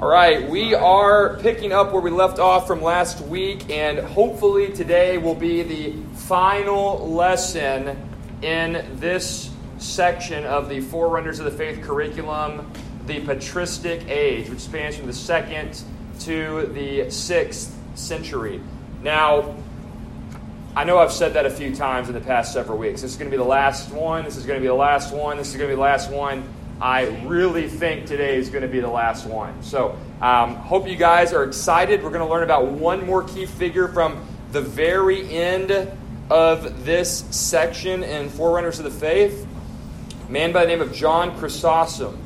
All right, we are picking up where we left off from last week, and hopefully today will be the final lesson in this section of the Forerunners of the Faith curriculum, the patristic age, which spans from the second to the sixth century. Now, I know I've said that a few times in the past several weeks. This is going to be the last one. This is going to be the last one. This is going to be the last one. I really think today is going to be the last one. So, um, hope you guys are excited. We're going to learn about one more key figure from the very end of this section in Forerunners of the Faith. A man by the name of John Chrysostom.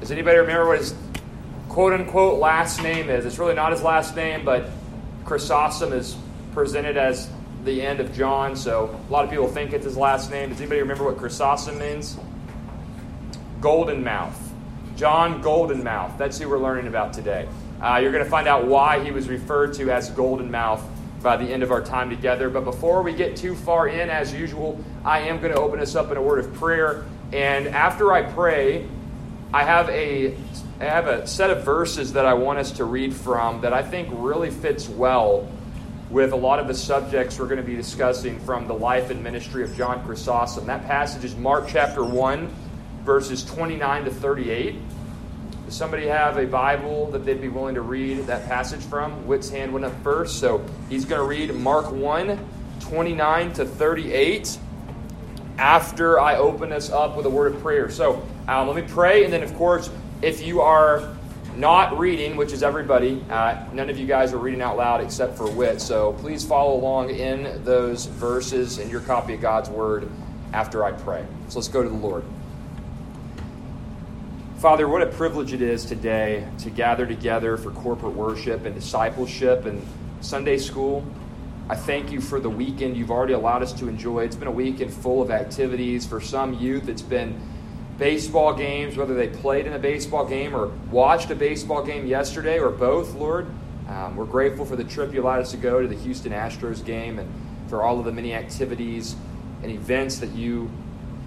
Does anybody remember what his quote unquote last name is? It's really not his last name, but Chrysostom is presented as the end of John, so a lot of people think it's his last name. Does anybody remember what Chrysostom means? Golden Mouth. John Golden Mouth. That's who we're learning about today. Uh, you're going to find out why he was referred to as Golden Mouth by the end of our time together. But before we get too far in, as usual, I am going to open us up in a word of prayer. And after I pray, I have a I have a set of verses that I want us to read from that I think really fits well with a lot of the subjects we're going to be discussing from the life and ministry of John Chrysostom. That passage is Mark chapter 1, verses 29 to 38. Does somebody have a Bible that they'd be willing to read that passage from? Whit's hand went up first, so he's going to read Mark 1, 29 to 38 after I open us up with a word of prayer. So um, let me pray, and then, of course, if you are not reading, which is everybody, uh, none of you guys are reading out loud except for Whit. So please follow along in those verses in your copy of God's Word after I pray. So let's go to the Lord. Father, what a privilege it is today to gather together for corporate worship and discipleship and Sunday school. I thank you for the weekend you've already allowed us to enjoy. It's been a weekend full of activities. For some youth, it's been baseball games, whether they played in a baseball game or watched a baseball game yesterday or both, Lord. Um, we're grateful for the trip you allowed us to go to the Houston Astros game and for all of the many activities and events that you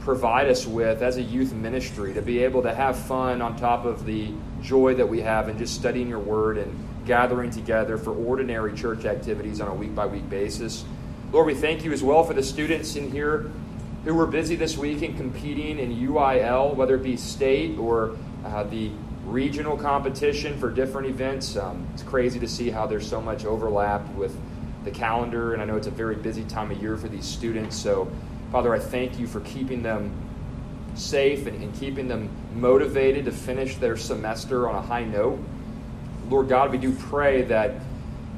provide us with as a youth ministry to be able to have fun on top of the joy that we have in just studying your word and gathering together for ordinary church activities on a week by week basis. Lord, we thank you as well for the students in here who were busy this week in competing in UIL, whether it be state or uh, the regional competition for different events. Um, it's crazy to see how there's so much overlap with the calendar, and I know it's a very busy time of year for these students. So Father, I thank you for keeping them safe and, and, keeping them motivated to finish their semester on a high note. Lord God, we do pray that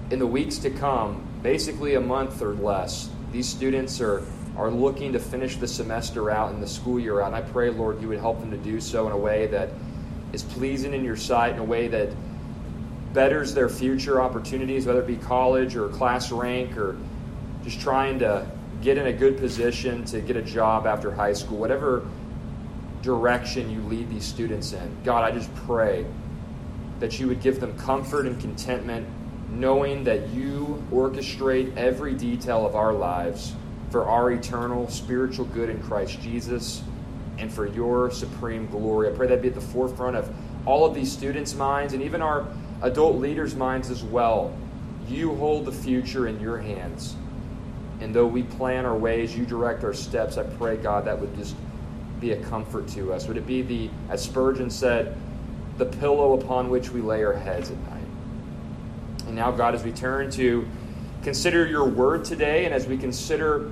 in the weeks to come, basically a month or less, these students are, are looking to finish the semester out and the school year out. And I pray, Lord, you would help them to do so in a way that is pleasing in your sight, in a way that betters their future opportunities, whether it be college or class rank or just trying to get in a good position to get a job after high school, whatever direction you lead these students in. God, I just pray that you would give them comfort and contentment, knowing that you orchestrate every detail of our lives for our eternal spiritual good in Christ Jesus and for your supreme glory. I pray that be at the forefront of all of these students' minds and even our adult leaders' minds as well. You hold the future in your hands. And though we plan our ways, you direct our steps, I pray, God, that would just be a comfort to us. Would it be the, as Spurgeon said, the pillow upon which we lay our heads at night? And now, God, as we turn to consider your word today, and as we consider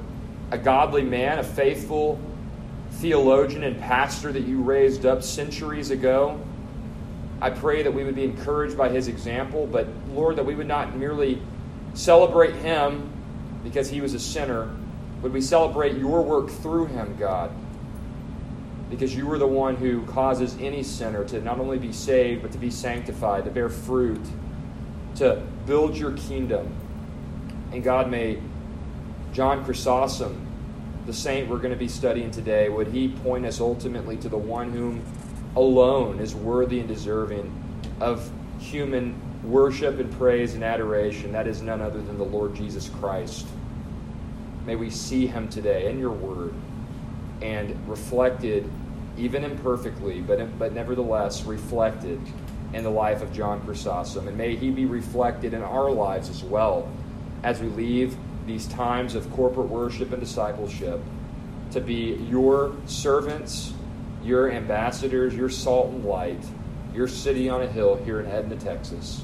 a godly man, a faithful theologian and pastor that you raised up centuries ago, I pray that we would be encouraged by his example, but Lord, that we would not merely celebrate him because he was a sinner, would we celebrate your work through him, God? Because you were the one who causes any sinner to not only be saved, but to be sanctified, to bear fruit, to build your kingdom. And God, may John Chrysostom, the saint we're going to be studying today, would he point us ultimately to the one whom alone is worthy and deserving of human worship and praise and adoration. That is none other than the Lord Jesus Christ. May we see him today in your word and reflected, even imperfectly, but, but nevertheless reflected in the life of John Chrysostom. And may he be reflected in our lives as well as we leave these times of corporate worship and discipleship to be your servants, your ambassadors, your salt and light, your city on a hill here in Edna, Texas,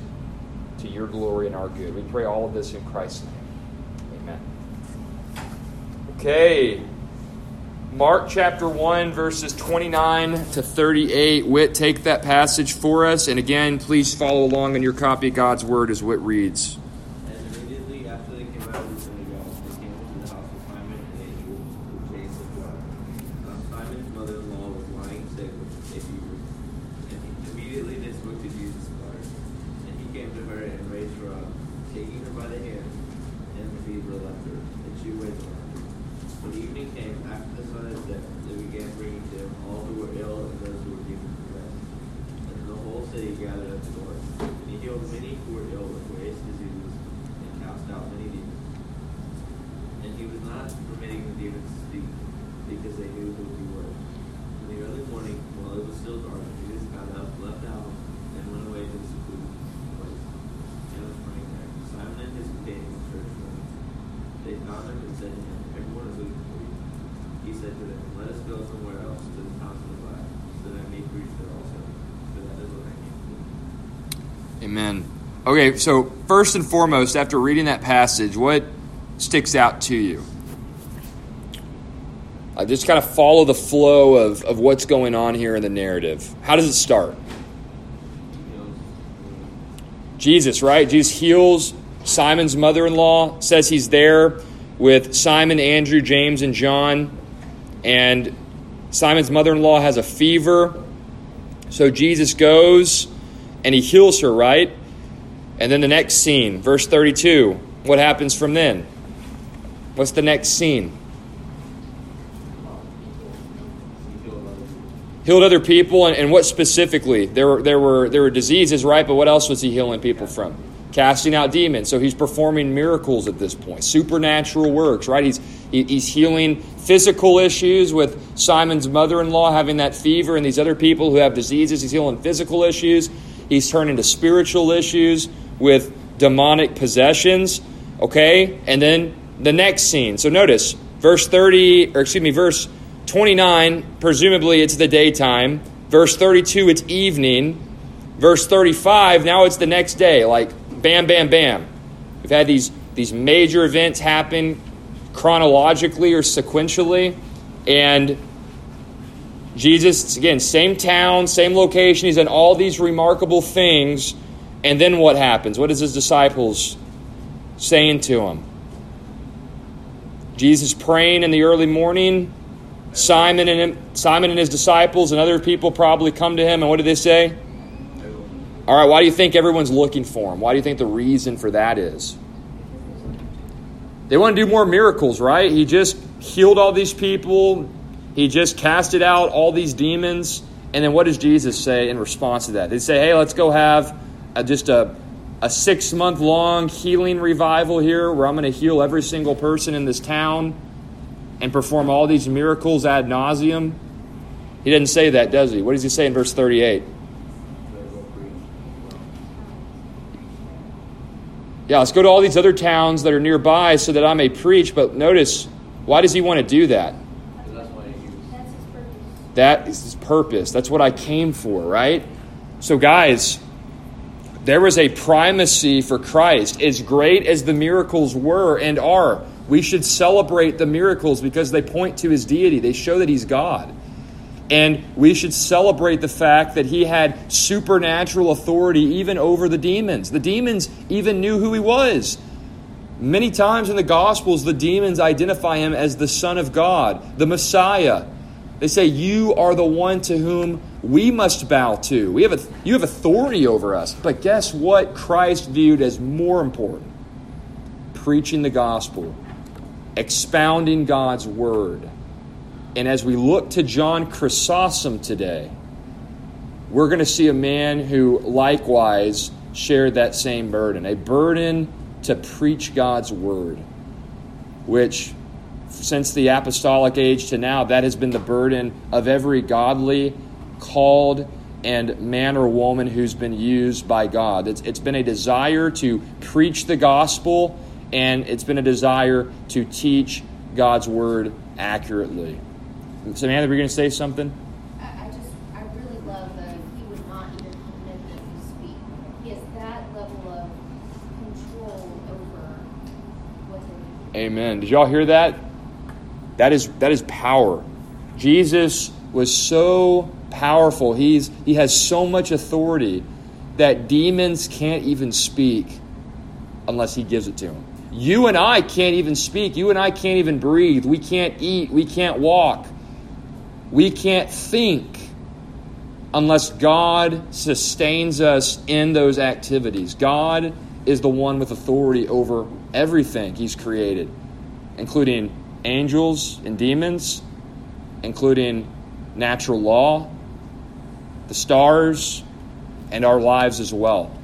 to your glory and our good. We pray all of this in Christ's name. Amen. Okay. Mark chapter 1, verses 29 to 38. Whit, take that passage for us. And again, please follow along in your copy of God's Word as Whit reads. they gathered at the north. And he healed many who were ill with various diseases and cast out many demons. And he was not permitting the demons to speak because they knew who he was. In the early morning, while it was still dark, Jesus got up, left out, and went away to the secluded place. And was praying there. Simon and his companions searched for him. They found him and said to him, Everyone is looking for you. He said to them, Let us go somewhere Amen. Okay, so first and foremost, after reading that passage, what sticks out to you? I just kind of follow the flow of, of what's going on here in the narrative. How does it start? Jesus, right? Jesus heals Simon's mother in law, says he's there with Simon, Andrew, James, and John. And Simon's mother in law has a fever. So Jesus goes and he heals her, right? And then the next scene, verse 32, what happens from then? What's the next scene? Healed other people, and, and what specifically? There were, there, were, there were diseases, right? But what else was he healing people from? Casting out demons. So he's performing miracles at this point, supernatural works, right? He's, he's healing physical issues with Simon's mother in law having that fever and these other people who have diseases. He's healing physical issues. He's turning to spiritual issues with demonic possessions. Okay? And then the next scene. So notice, verse 30, or excuse me, verse 29, presumably it's the daytime. Verse 32, it's evening. Verse 35, now it's the next day. Like, bam, bam, bam. We've had these, these major events happen chronologically or sequentially. And Jesus, again, same town, same location. He's done all these remarkable things. And then what happens? What is his disciples saying to him? Jesus praying in the early morning. Simon and him, Simon and his disciples and other people probably come to him, and what do they say? All right, why do you think everyone's looking for him? Why do you think the reason for that is? They want to do more miracles, right? He just healed all these people, he just casted out all these demons. And then what does Jesus say in response to that? They say, hey, let's go have a, just a, a six month long healing revival here where I'm going to heal every single person in this town and perform all these miracles ad nauseum. He doesn't say that, does he? What does he say in verse 38? Yeah, let's go to all these other towns that are nearby so that I may preach. But notice, why does he want to do that? That is his purpose. That's what I came for, right? So, guys, there was a primacy for Christ. As great as the miracles were and are, we should celebrate the miracles because they point to his deity. They show that he's God. And we should celebrate the fact that he had supernatural authority even over the demons. The demons even knew who he was. Many times in the Gospels, the demons identify him as the Son of God, the Messiah. They say, You are the one to whom we must bow to. We have a, you have authority over us. But guess what Christ viewed as more important? Preaching the gospel, expounding God's word. And as we look to John Chrysostom today, we're going to see a man who likewise shared that same burden a burden to preach God's word, which since the apostolic age to now, that has been the burden of every godly, called, and man or woman who's been used by God. It's, it's been a desire to preach the gospel, and it's been a desire to teach God's word accurately. Samantha, were you going to say something? I, I just, I really love that he would not even permit speak. He has that level of control over what they do. Amen. Did y'all hear that? That is that is power. Jesus was so powerful. He's he has so much authority that demons can't even speak unless he gives it to them. You and I can't even speak. You and I can't even breathe. We can't eat. We can't walk. We can't think unless God sustains us in those activities. God is the one with authority over everything He's created, including angels and demons, including natural law, the stars, and our lives as well.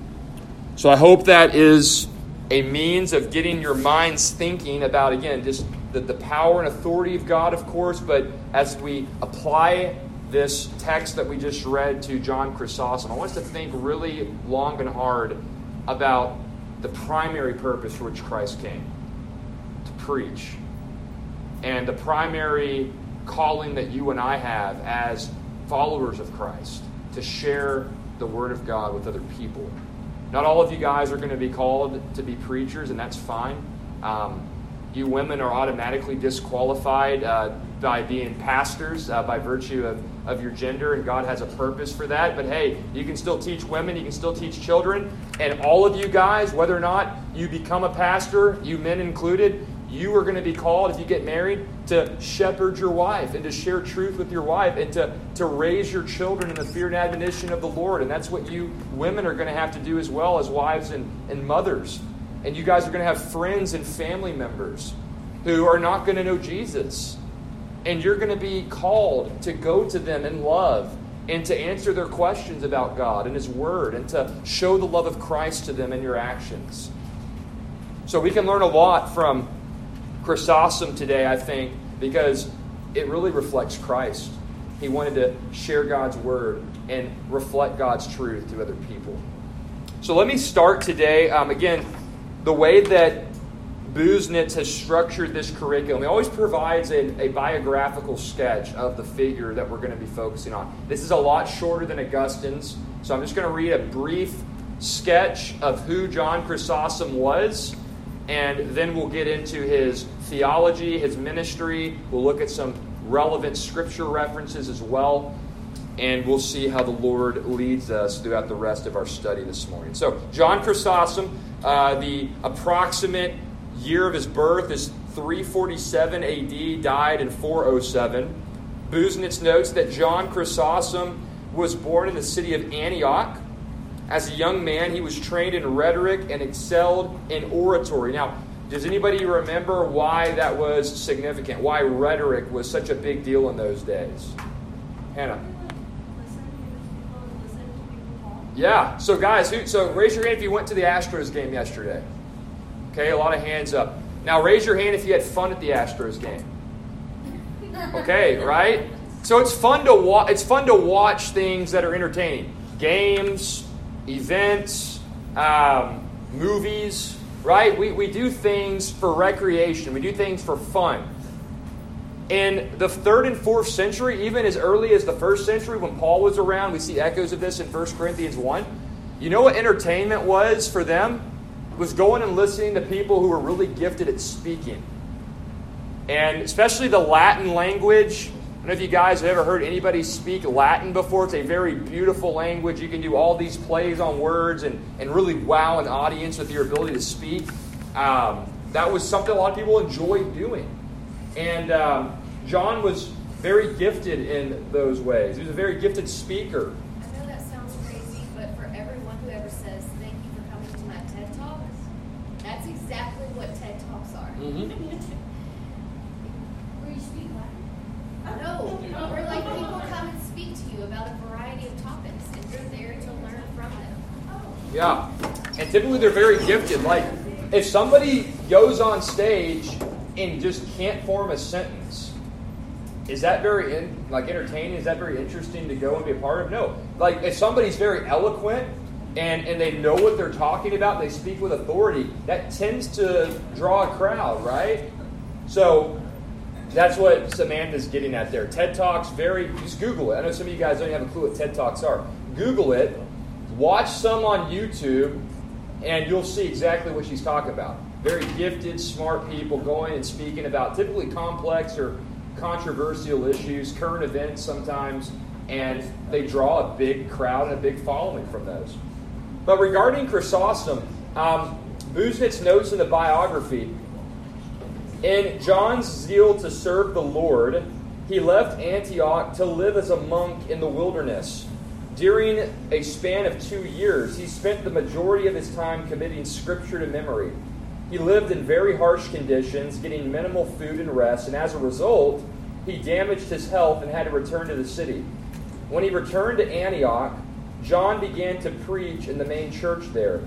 So I hope that is a means of getting your minds thinking about, again, just the, the power and authority of God, of course, but as we apply this text that we just read to John Chrysostom, I want us to think really long and hard about the primary purpose for which Christ came to preach and the primary calling that you and I have as followers of Christ to share the Word of God with other people. Not all of you guys are going to be called to be preachers, and that's fine. Um, you women are automatically disqualified uh, by being pastors uh, by virtue of, of your gender, and God has a purpose for that. But hey, you can still teach women, you can still teach children, and all of you guys, whether or not you become a pastor, you men included, you are going to be called, if you get married, to shepherd your wife and to share truth with your wife and to, to raise your children in the fear and admonition of the Lord. And that's what you women are going to have to do as well as wives and, and mothers. And you guys are going to have friends and family members who are not going to know Jesus. And you're going to be called to go to them in love and to answer their questions about God and His Word and to show the love of Christ to them in your actions. So we can learn a lot from Chrysostom today, I think, because it really reflects Christ. He wanted to share God's word and reflect God's truth to other people. So let me start today. Um, again, the way that Busenitz has structured this curriculum, he always provides a, a biographical sketch of the figure that we're going to be focusing on. This is a lot shorter than Augustine's, so I'm just going to read a brief sketch of who John Chrysostom was and then we'll get into his theology, his ministry. We'll look at some relevant scripture references as well, and we'll see how the Lord leads us throughout the rest of our study this morning. So, John Chrysostom, uh, the approximate year of his birth is 347 AD, died in 407. Busenitz notes that John Chrysostom was born in the city of Antioch as a young man, he was trained in rhetoric and excelled in oratory. Now, does anybody remember why that was significant? Why rhetoric was such a big deal in those days? Hannah. Yeah. So, guys, who, so raise your hand if you went to the Astros game yesterday. Okay, a lot of hands up. Now, raise your hand if you had fun at the Astros game. Okay, right? So it's fun to watch. It's fun to watch things that are entertaining. Games, events, um, movies, right? We, we do things for recreation, we do things for fun. In the third and fourth century, even as early as the first century when Paul was around, we see echoes of this in 1 Corinthians 1. You know what entertainment was for them? It was going and listening to people who were really gifted at speaking. And especially the Latin language don't know if you guys have ever heard anybody speak Latin before. It's a very beautiful language. You can do all these plays on words and, and really wow an audience with your ability to speak. Um, that was something a lot of people enjoyed doing. And um, John was very gifted in those ways. He was a very gifted speaker. I know that sounds crazy, but for everyone who ever says thank you for coming to my TED Talk, that's exactly what TED Talks are. Mm-hmm. No, we're like people come and speak to you about a variety of topics, and you're there to learn from them. Yeah, and typically they're very gifted. Like, if somebody goes on stage and just can't form a sentence, is that very in, like entertaining? Is that very interesting to go and be a part of? No, like if somebody's very eloquent and, and they know what they're talking about, they speak with authority, that tends to draw a crowd, right? So that's what Samantha's getting at there. TED Talks, very, just Google it. I know some of you guys don't have a clue what TED Talks are. Google it, watch some on YouTube, and you'll see exactly what she's talking about. Very gifted, smart people going and speaking about typically complex or controversial issues, current events sometimes, and they draw a big crowd and a big following from those. But regarding Chrysostom, um, Busenitz notes in the biography in John's zeal to serve the Lord, he left Antioch to live as a monk in the wilderness. During a span of two years, he spent the majority of his time committing scripture to memory. He lived in very harsh conditions, getting minimal food and rest, and as a result, he damaged his health and had to return to the city. When he returned to Antioch, John began to preach in the main church there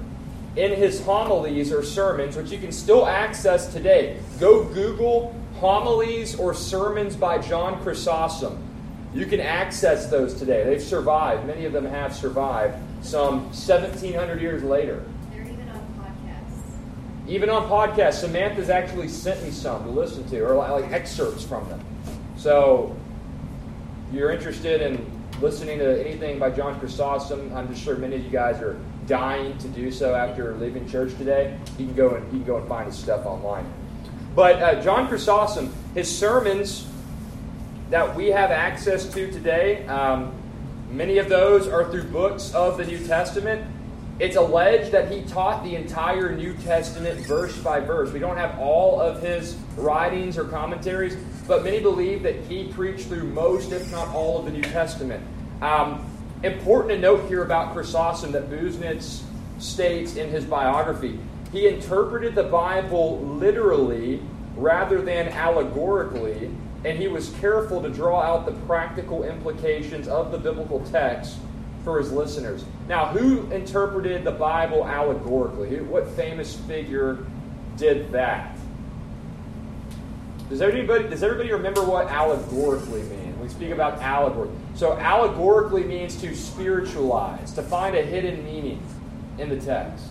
in his homilies or sermons, which you can still access today. Go Google homilies or sermons by John Chrysostom. You can access those today. They've survived. Many of them have survived some 1,700 years later. They're even on podcasts. Even on podcasts. Samantha's actually sent me some to listen to, or like excerpts from them. So, if you're interested in listening to anything by John Chrysostom, I'm just sure many of you guys are dying to do so after leaving church today, you can go and you can go and find his stuff online. But uh, John Chrysostom, his sermons that we have access to today, um, many of those are through books of the New Testament. It's alleged that he taught the entire New Testament verse by verse. We don't have all of his writings or commentaries, but many believe that he preached through most, if not all, of the New Testament. Um, Important to note here about Chrysostom that Busenitz states in his biography. He interpreted the Bible literally rather than allegorically, and he was careful to draw out the practical implications of the biblical text for his listeners. Now, who interpreted the Bible allegorically? What famous figure did that? Does everybody, does everybody remember what allegorically means? We speak about allegory. So, allegorically means to spiritualize, to find a hidden meaning in the text.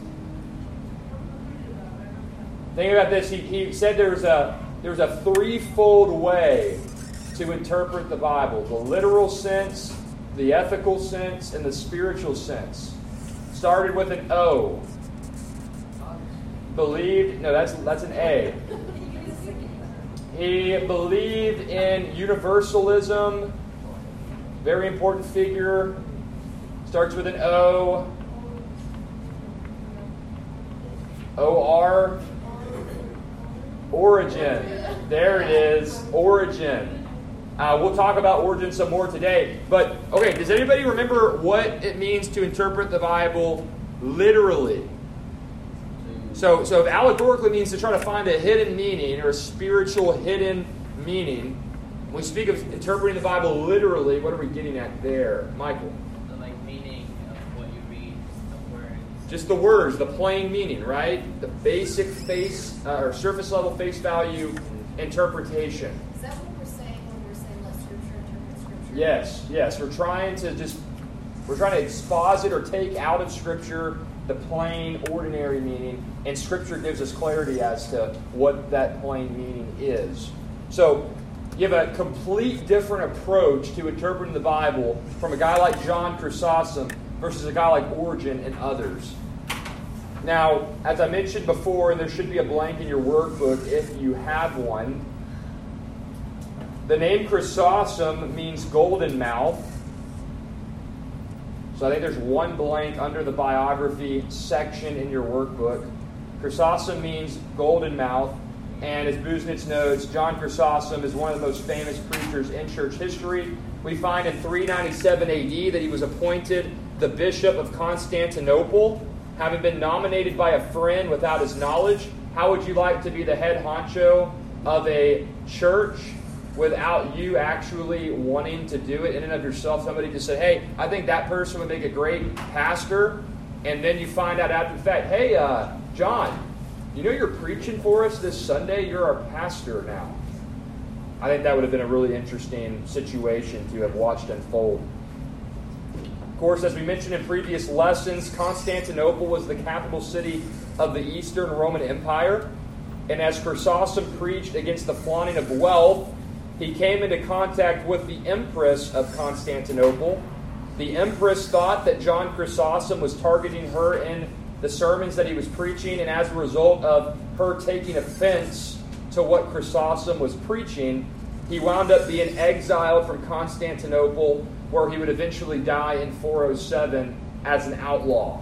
Think about this. He, he said there's a, there's a threefold way to interpret the Bible the literal sense, the ethical sense, and the spiritual sense. Started with an O. Believed, no, that's, that's an A. He believed in universalism. Very important figure. Starts with an O. O R. Origen. There it is. Origen. Uh, we'll talk about Origen some more today. But, okay, does anybody remember what it means to interpret the Bible literally? So, so allegorically means to try to find a hidden meaning or a spiritual hidden meaning. When we speak of interpreting the Bible literally, what are we getting at there, Michael? Just the words, the plain meaning, right? The basic face uh, or surface level face value interpretation. Is that what we're saying when we're saying let Scripture interpret Scripture? Yes, yes. We're trying to just we're trying to exposit or take out of Scripture the plain, ordinary meaning, and Scripture gives us clarity as to what that plain meaning is. So, you have a complete different approach to interpreting the Bible from a guy like John Chrysostom versus a guy like Origen and others. Now, as I mentioned before, and there should be a blank in your workbook if you have one, the name Chrysostom means golden mouth. So I think there's one blank under the biography section in your workbook. Chrysostom means golden mouth. And as Busenitz notes, John Chrysostom is one of the most famous preachers in church history. We find in 397 AD that he was appointed the bishop of Constantinople, having been nominated by a friend without his knowledge. How would you like to be the head honcho of a church without you actually wanting to do it in and of yourself. Somebody just said, hey, I think that person would make a great pastor. And then you find out after the fact, hey, uh, John, you know you're preaching for us this Sunday? You're our pastor now. I think that would have been a really interesting situation to have watched unfold. Course, as we mentioned in previous lessons, Constantinople was the capital city of the Eastern Roman Empire. And as Chrysostom preached against the flaunting of wealth, he came into contact with the Empress of Constantinople. The Empress thought that John Chrysostom was targeting her in the sermons that he was preaching, and as a result of her taking offense to what Chrysostom was preaching, he wound up being exiled from Constantinople, where he would eventually die in 407 as an outlaw.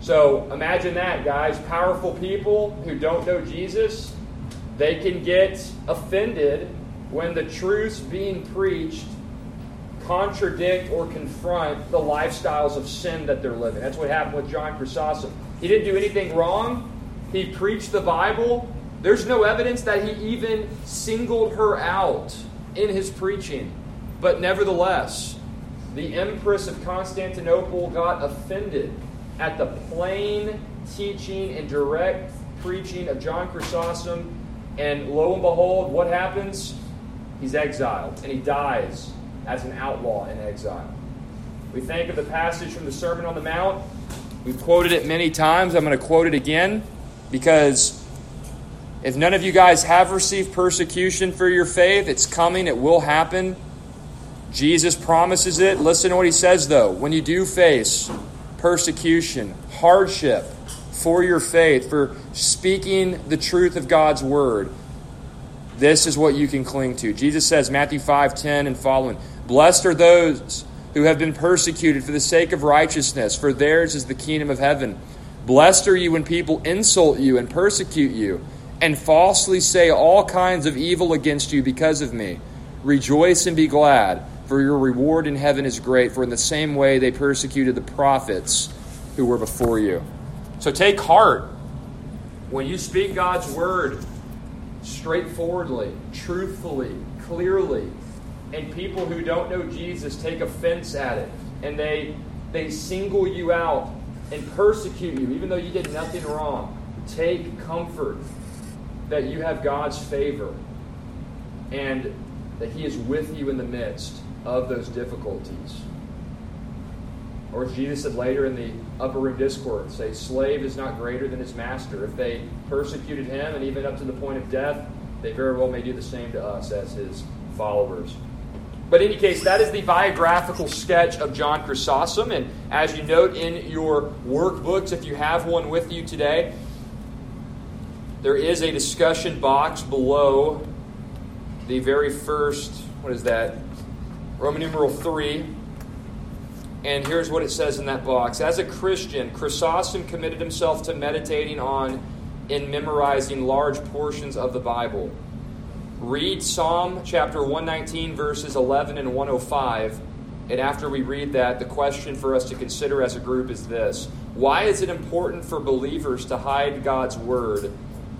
So imagine that, guys. Powerful people who don't know Jesus, they can get offended when the truths being preached contradict or confront the lifestyles of sin that they're living. That's what happened with John Chrysostom. He didn't do anything wrong. He preached the Bible. There's no evidence that he even singled her out in his preaching. But nevertheless, the Empress of Constantinople got offended at the plain teaching and direct preaching of John Chrysostom. And lo and behold, what happens? He's exiled and he dies as an outlaw in exile. We think of the passage from the Sermon on the Mount. We've quoted it many times. I'm going to quote it again because if none of you guys have received persecution for your faith, it's coming, it will happen. Jesus promises it. Listen to what he says, though. When you do face persecution, hardship for your faith, for speaking the truth of God's word, this is what you can cling to. Jesus says, Matthew 5 10 and following, Blessed are those who have been persecuted for the sake of righteousness, for theirs is the kingdom of heaven. Blessed are you when people insult you and persecute you, and falsely say all kinds of evil against you because of me. Rejoice and be glad, for your reward in heaven is great, for in the same way they persecuted the prophets who were before you. So take heart. When you speak God's word straightforwardly, truthfully, clearly, and people who don't know Jesus take offense at it and they they single you out and persecute you even though you did nothing wrong take comfort that you have God's favor and that he is with you in the midst of those difficulties or Jesus said later in the upper room discourse, say, slave is not greater than his master. If they persecuted him and even up to the point of death, they very well may do the same to us as his followers. But in any case, that is the biographical sketch of John Chrysostom. And as you note in your workbooks, if you have one with you today, there is a discussion box below the very first, what is that? Roman numeral 3. And here's what it says in that box. As a Christian, Chrysostom committed himself to meditating on and memorizing large portions of the Bible read Psalm chapter 119, verses 11 and 105. And after we read that, the question for us to consider as a group is this Why is it important for believers to hide God's word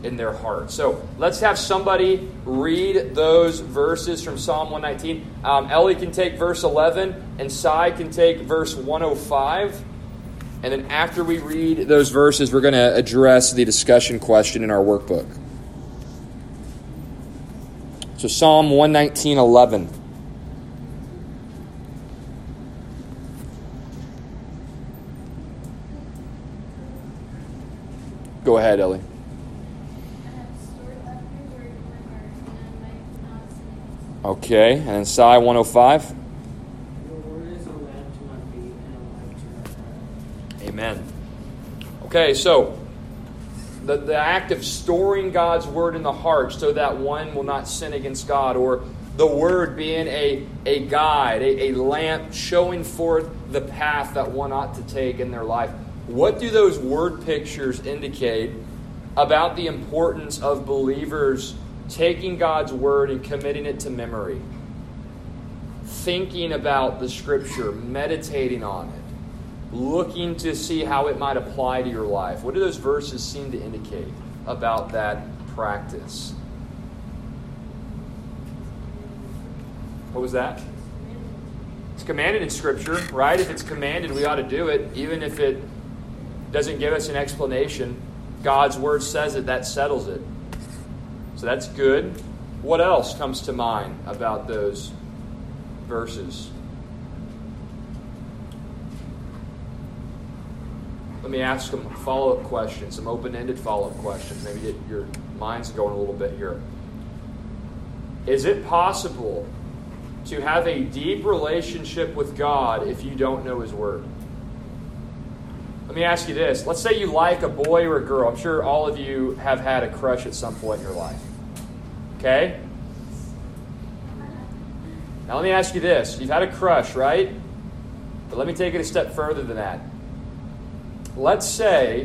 in their heart? So let's have somebody read those verses from Psalm 119. Um, Ellie can take verse 11, and Sai can take verse 105. And then after we read those verses, we're going to address the discussion question in our workbook. So Psalm 119:11. Go ahead, Ellie. Okay, and then Psalm 105. Amen. Okay, so the, the act of storing God's word in the heart so that one will not sin against God, or the word being a, a guide, a, a lamp showing forth the path that one ought to take in their life. What do those word pictures indicate about the importance of believers taking God's word and committing it to memory? Thinking about the scripture, meditating on it looking to see how it might apply to your life. What do those verses seem to indicate about that practice? What was that? It's commanded in Scripture, right? If it's commanded, we ought to do it, even if it doesn't give us an explanation. God's Word says it, that settles it. So that's good. What else comes to mind about those verses? let me ask some follow up questions, some open ended follow up questions. Maybe get your minds going a little bit here. Is it possible to have a deep relationship with God if you don't know His Word? Let me ask you this. Let's say you like a boy or a girl. I'm sure all of you have had a crush at some point in your life. Okay? Now, let me ask you this. You've had a crush, right? But let me take it a step further than that. Let's say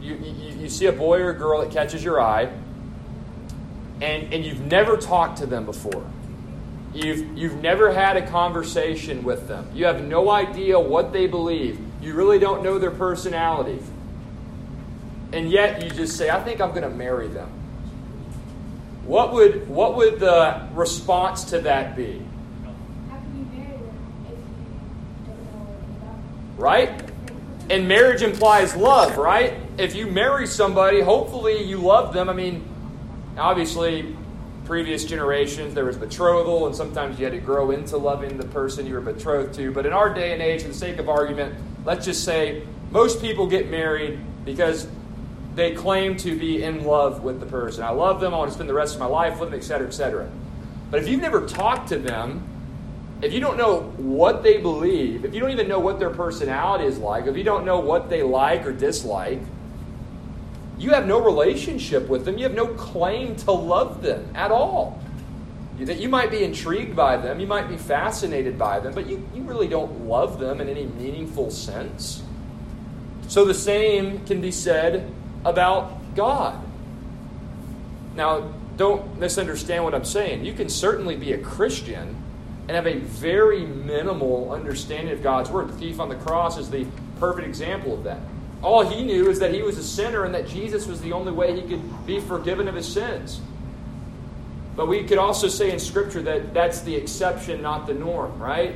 you, you, you see a boy or a girl that catches your eye, and, and you've never talked to them before. You've, you've never had a conversation with them. You have no idea what they believe. You really don't know their personality. And yet you just say, I think I'm going to marry them. What would, what would the response to that be? Right? And marriage implies love, right? If you marry somebody, hopefully you love them. I mean, obviously, previous generations there was betrothal, and sometimes you had to grow into loving the person you were betrothed to. But in our day and age, for the sake of argument, let's just say most people get married because they claim to be in love with the person. I love them, I want to spend the rest of my life with them, etc., etc. But if you've never talked to them, if you don't know what they believe, if you don't even know what their personality is like, if you don't know what they like or dislike, you have no relationship with them. You have no claim to love them at all. That you might be intrigued by them, you might be fascinated by them, but you, you really don't love them in any meaningful sense. So the same can be said about God. Now, don't misunderstand what I'm saying. You can certainly be a Christian and have a very minimal understanding of God's Word. The thief on the cross is the perfect example of that. All he knew is that he was a sinner and that Jesus was the only way he could be forgiven of his sins. But we could also say in Scripture that that's the exception, not the norm, right?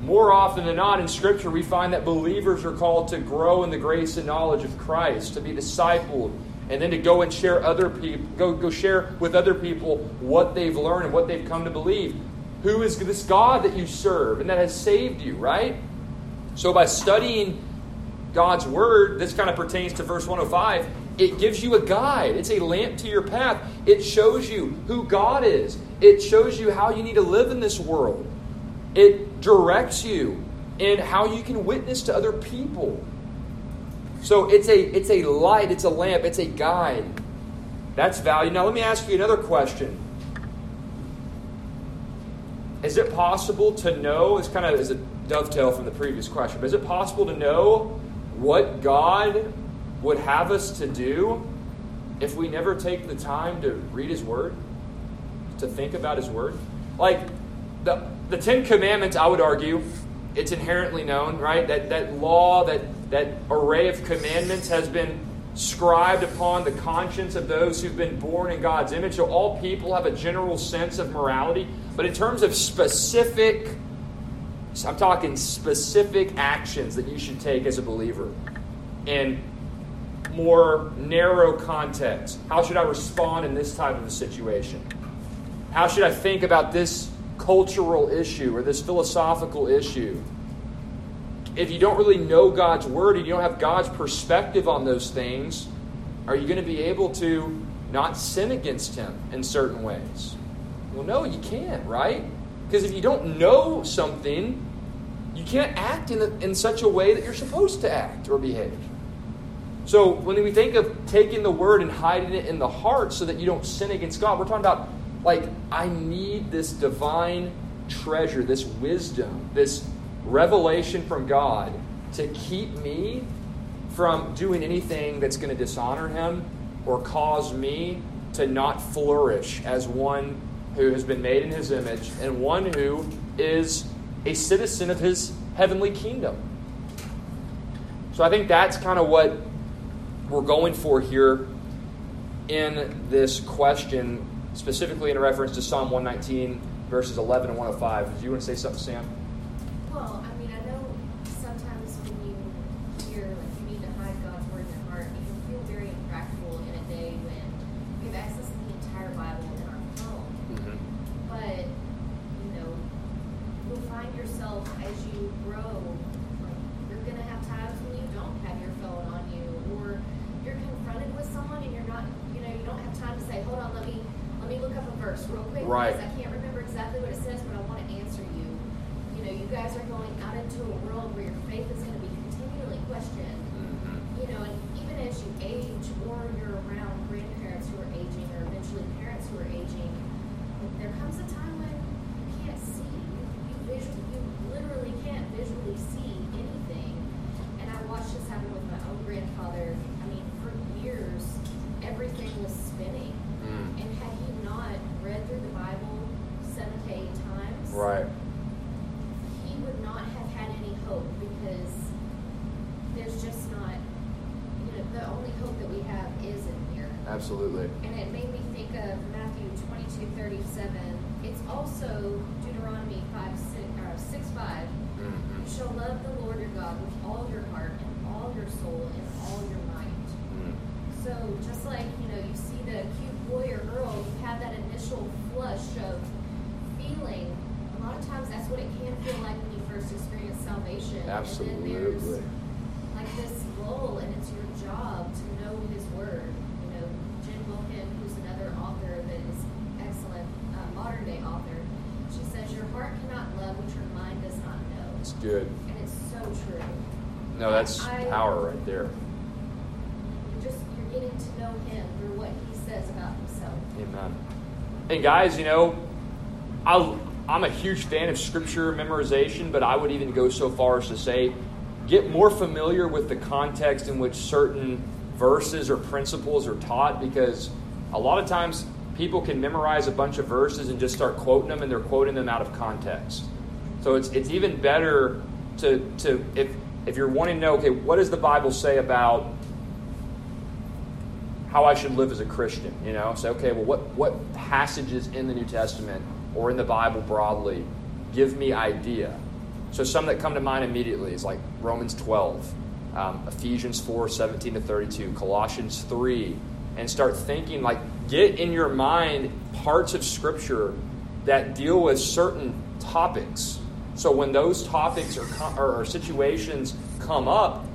More often than not in Scripture, we find that believers are called to grow in the grace and knowledge of Christ, to be discipled, and then to go and share other people, go, go share with other people what they've learned and what they've come to believe. Who is this God that you serve and that has saved you, right? So by studying God's word, this kind of pertains to verse 105, it gives you a guide. It's a lamp to your path. It shows you who God is. It shows you how you need to live in this world. It directs you in how you can witness to other people. So it's a it's a light, it's a lamp, it's a guide. That's value. Now let me ask you another question. Is it possible to know, it's kind of as a dovetail from the previous question, but is it possible to know what God would have us to do if we never take the time to read His Word, to think about His Word? Like the, the Ten Commandments, I would argue, it's inherently known, right? That, that law, that, that array of commandments has been scribed upon the conscience of those who've been born in God's image. So all people have a general sense of morality. But in terms of specific, I'm talking specific actions that you should take as a believer in more narrow context. How should I respond in this type of a situation? How should I think about this cultural issue or this philosophical issue? if you don't really know God's word and you don't have God's perspective on those things, are you going to be able to not sin against Him in certain ways? Well, no, you can't, right? Because if you don't know something, you can't act in, a, in such a way that you're supposed to act or behave. So when we think of taking the word and hiding it in the heart so that you don't sin against God, we're talking about like I need this divine treasure, this wisdom, this revelation from God to keep me from doing anything that's going to dishonor Him or cause me to not flourish as one who has been made in His image and one who is a citizen of His heavenly kingdom. So I think that's kind of what we're going for here in this question, specifically in reference to Psalm 119, verses 11 and 105. Do you want to say something, Sam? yourself as you grow. Like, you're going to have times when you don't have your verse real quick Right. because I can't remember exactly what it says, but I want to answer you. You know, you guys are going out into a world where your faith is going to be continually questioned. Mhm. You know, and even as you age or you're around grandparents who are aging or eventually parents who are aging, there comes a time when you can't see. You visually, you literally can't visually see anything. And I watched this happen with my own grandfather. I mean, for years, everything was spinning. Mm. And had he not read through the Bible seven to eight times, Right. he would not have had any hope because there's just not, you know, the only hope that we have is in here. Absolutely. And it made me think of Matthew 22 37. It's also Deuteronomy 5 6, or 6 5. Mhm. You shall love the Lord your God with all your heart and all your soul and all your might. Mm. So just like you know, you see the cute boy or girl, you have that initial flush of feeling. A lot of times, that's what it can feel like when you first experience salvation. And then Absolutely. there's like this lull, and it's your job to know His Word. You know, Jen Wilkin, who's another author that is excellent, uh, modern day author. She says, "Your heart cannot love what your mind does not know," It's good. and it's so true. No, that's I- power right there. You're just you're getting to know Him through what He says about Himself. Amen. And guys, you know, I, I'm a huge fan of scripture memorization, but I would even go so far as to say get more familiar with the context in which certain verses or principles are taught because a lot of times people can memorize a bunch of verses and just start quoting them and they're quoting them out of context. So it's, it's even better to, to if, if you're wanting to know, okay, what does the Bible say about how I should live as a Christian. You know, say, okay, well, what what passages in the New Testament or in the Bible broadly give me idea? So some that come to mind immediately is like Romans 12, um, Ephesians 4, 17 to 32, Colossians 3, and start thinking like get in your mind parts of Scripture that deal with certain topics. So when those topics or, or, situations come up,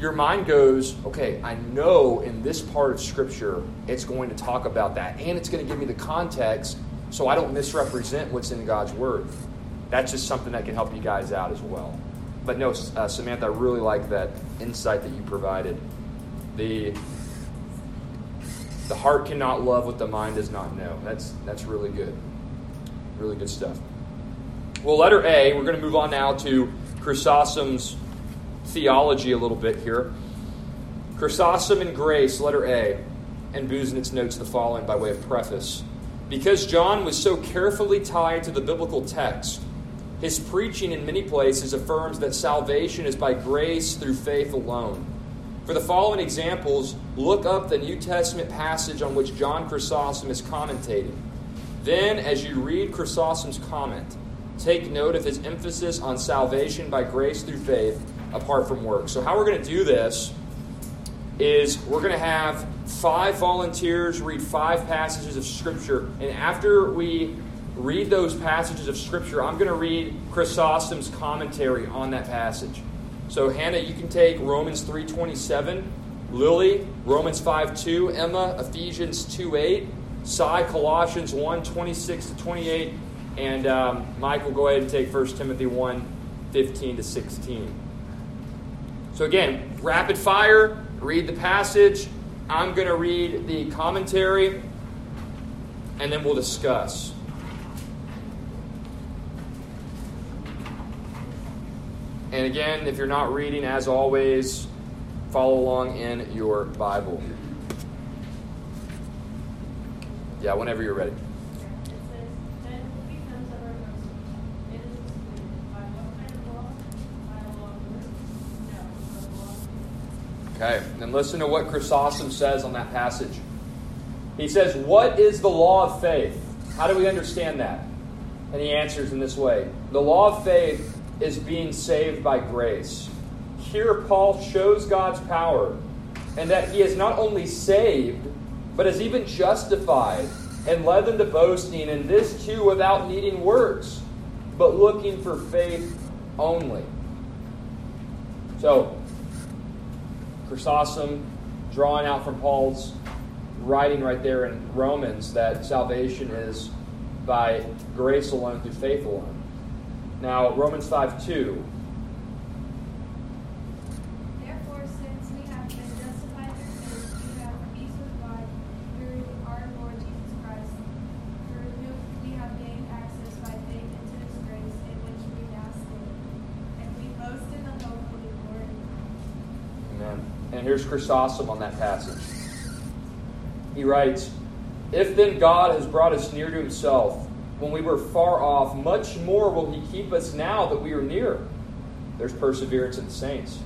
your mind goes, okay, I know in this part of Scripture it's going to talk about that, and it's going to give me the context so I don't misrepresent what's in God's Word. That's just something that can help you guys out as well. But no, uh, Samantha, I really like that insight that you provided. The the heart cannot love what the mind does not know. That's that's really good. Really good stuff. Well, letter A, we're going to move on now to Chrysostom's theology a little bit here. Chrysostom and Grace, letter A, and Busenitz notes the following by way of preface. Because John was so carefully tied to the biblical text, his preaching in many places affirms that salvation is by grace through faith alone. For the following examples, look up the New Testament passage on which John Chrysostom is commentating. Then, as you read Chrysostom's comment, take note of his emphasis on salvation by grace through faith apart from works. So, how we're going to do this is we're going to have five volunteers read five passages of Scripture. And after we read those passages of Scripture, I'm going to read Chrysostom's commentary on that passage. So, Hannah, you can take Romans 3.27, Lily, Romans 5.2, Emma, Ephesians 2.8, Cy, Colossians 1.26 to 28, and um, will go ahead and take 1 Timothy 1.15 to 16. So, again, rapid fire, read the passage. I'm going to read the commentary, and then we'll discuss. And again, if you're not reading, as always, follow along in your Bible. Yeah, whenever you're ready. It says, then who becomes our boast? It is excluded. By what kind of law? By a law of works? No, by the law of faith. Okay, then listen to what Chrysostom says on that passage. He says, What is the law of faith? How do we understand that? And he answers in this way The law of faith is being saved by grace. Here, Paul shows God's power and that he has not only saved, but has even justified and led them to boasting, and this too without needing works, but looking for faith only. So, Chrysostom drawing out from Paul's writing right there in Romans that salvation is by grace alone through faith alone. Now, Romans 5 2. Therefore, since we have been justified through faith, we have peace with God through our Lord Jesus Christ, through whom we have gained access by faith into this grace in which we now stand. And we boast in the hope of the glory of God. Amen. And here's Chrysostom on that passage. He writes, If then God has brought us near to himself when we were far off, much more will he keep us now that we are near. There's perseverance in the saints.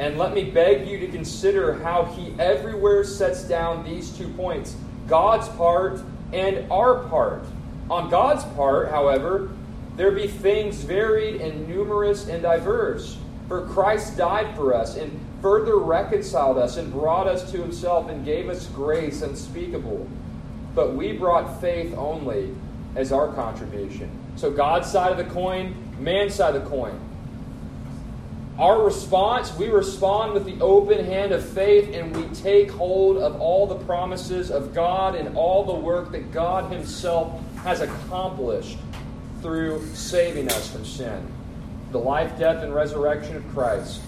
And let me beg you to consider how he everywhere sets down these two points God's part and our part. On God's part, however, there be things varied and numerous and diverse. For Christ died for us and further reconciled us and brought us to himself and gave us grace unspeakable. But we brought faith only as our contribution. So God's side of the coin, man's side of the coin. Our response, we respond with the open hand of faith and we take hold of all the promises of God and all the work that God Himself has accomplished through saving us from sin. The life, death, and resurrection of Christ.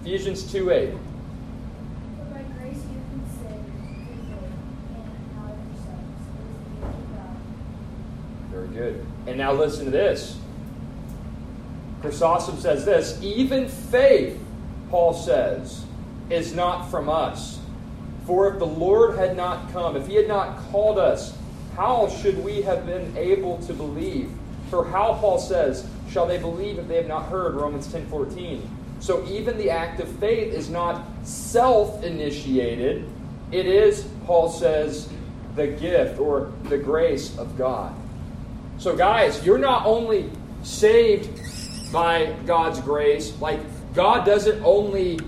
Ephesians 2 8. For by grace you have been saved through faith, and not of yourselves. It is the gift of God. Very good. And now listen to this. Chrysostom says this even faith, Paul says, is not from us. For if the Lord had not come, if he had not called us, how should we have been able to believe? For how, Paul says, shall they believe if they have not heard? Romans ten fourteen. So even the act of faith is not self initiated, it is, Paul says, the gift or the grace of God. So, guys, you're not only saved by God's grace, like, God doesn't only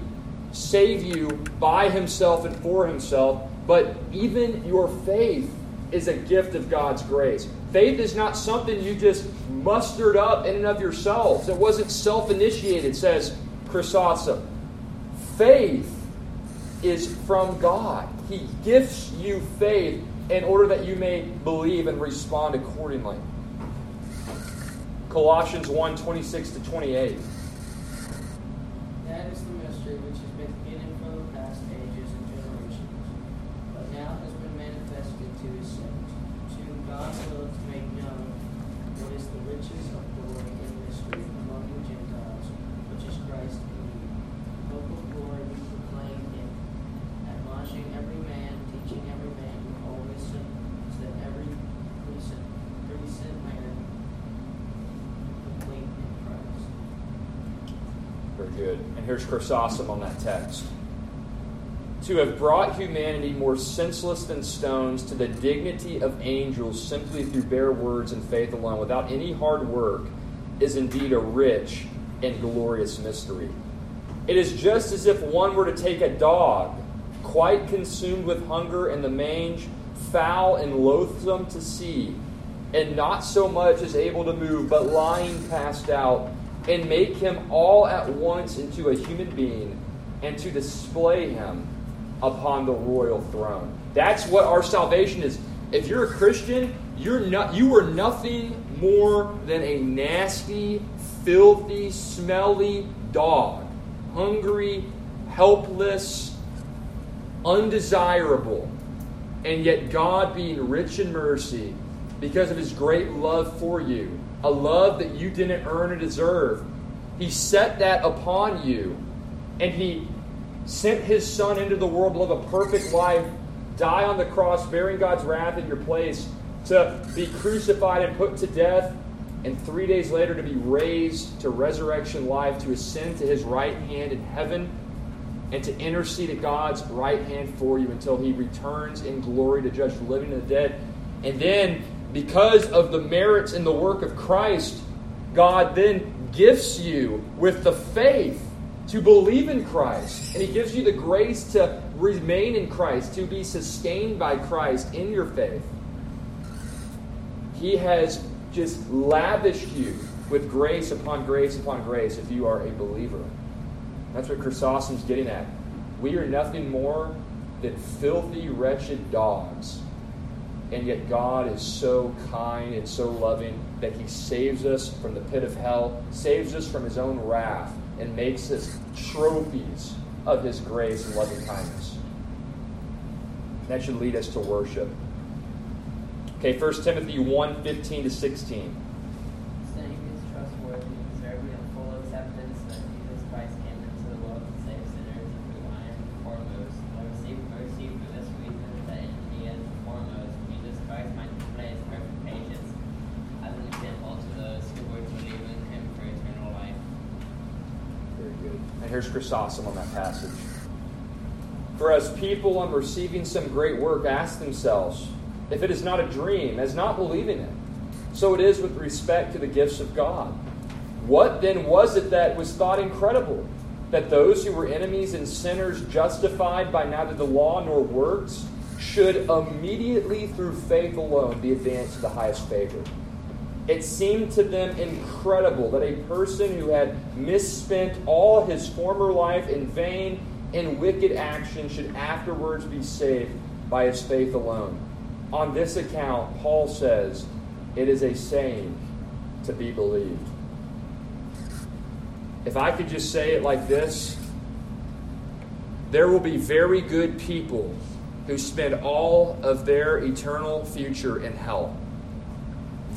save you by Himself and for Himself, but even your faith is a gift of God's grace. Faith is not something you just mustered up in and of yourselves. It wasn't self initiated, says Chrysostom. Faith is from God. He gifts you faith in order that you may believe and respond accordingly. Colossians 1 26 to 28. That is the mystery which has been hidden from the past ages and generations, but now has been manifested to his saints. To God will to make known what is the riches of glory in mystery among the Gentiles, which is Christ in you. The hope of glory we proclaim him, admonishing every man, teaching every man with all wisdom, so that every recent, recent man complete in Christ. Very good. And here's Chrysostom on that text. To have brought humanity more senseless than stones to the dignity of angels simply through bare words and faith alone, without any hard work, is indeed a rich and glorious mystery. It is just as if one were to take a dog, quite consumed with hunger in the mange, foul and loathsome to see, and not so much as able to move, but lying passed out, and make him all at once into a human being, and to display him upon the royal throne. That's what our salvation is. If you're a Christian, you're not you are nothing more than a nasty, filthy, smelly dog. Hungry, helpless, undesirable. And yet God being rich in mercy because of his great love for you, a love that you didn't earn or deserve. He set that upon you, and he sent his son into the world live a perfect life, die on the cross, bearing God's wrath in your place, to be crucified and put to death, and three days later to be raised to resurrection life, to ascend to his right hand in heaven, and to intercede at God's right hand for you until he returns in glory to judge the living and the dead. And then, because of the merits and the work of Christ, God then gifts you with the faith to believe in Christ. And He gives you the grace to remain in Christ, to be sustained by Christ in your faith. He has just lavished you with grace upon grace upon grace if you are a believer. That's what Chrysostom's getting at. We are nothing more than filthy, wretched dogs And yet, God is so kind and so loving that He saves us from the pit of hell, saves us from His own wrath, and makes us trophies of His grace and loving kindness. That should lead us to worship. Okay, 1 Timothy 1 15 to 16. Saying is trustworthy, deserving of full acceptance that Jesus Christ came into the world to save sinners, of whom I am foremost. I received mercy for this reason, that in me as foremost, Jesus Christ might display his perfect patience as an example to those who were to believe in him for eternal life. Very good. And here's on that passage. For as people on receiving some great work ask themselves, if it is not a dream, as not believing it, so it is with respect to the gifts of God. What then was it that was thought incredible? That those who were enemies and sinners, justified by neither the law nor works, should immediately through faith alone be advanced to the highest favor. It seemed to them incredible that a person who had misspent all his former life in vain and wicked action should afterwards be saved by his faith alone. On this account, Paul says, it is a saying to be believed. If I could just say it like this, there will be very good people who spend all of their eternal future in hell.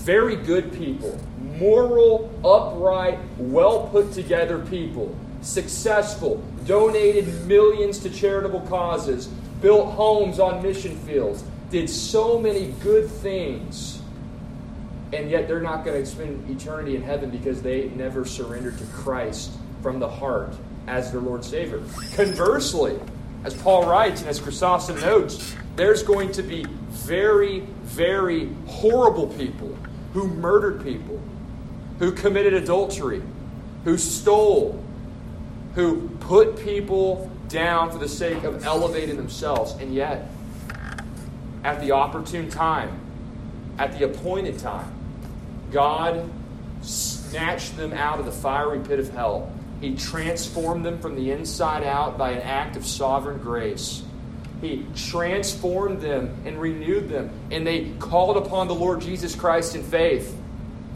Very good people, moral, upright, well put together people, successful, donated millions to charitable causes, built homes on mission fields, did so many good things, and yet they're not going to spend eternity in heaven because they never surrendered to Christ from the heart as their Lord Savior. Conversely, as Paul writes and as Chrysostom notes, there's going to be very, very horrible people who murdered people, who committed adultery, who stole, who put people down for the sake of elevating themselves, and yet at the opportune time, at the appointed time, God snatched them out of the fiery pit of hell. He transformed them from the inside out by an act of sovereign grace. He transformed them and renewed them, and they called upon the Lord Jesus Christ in faith.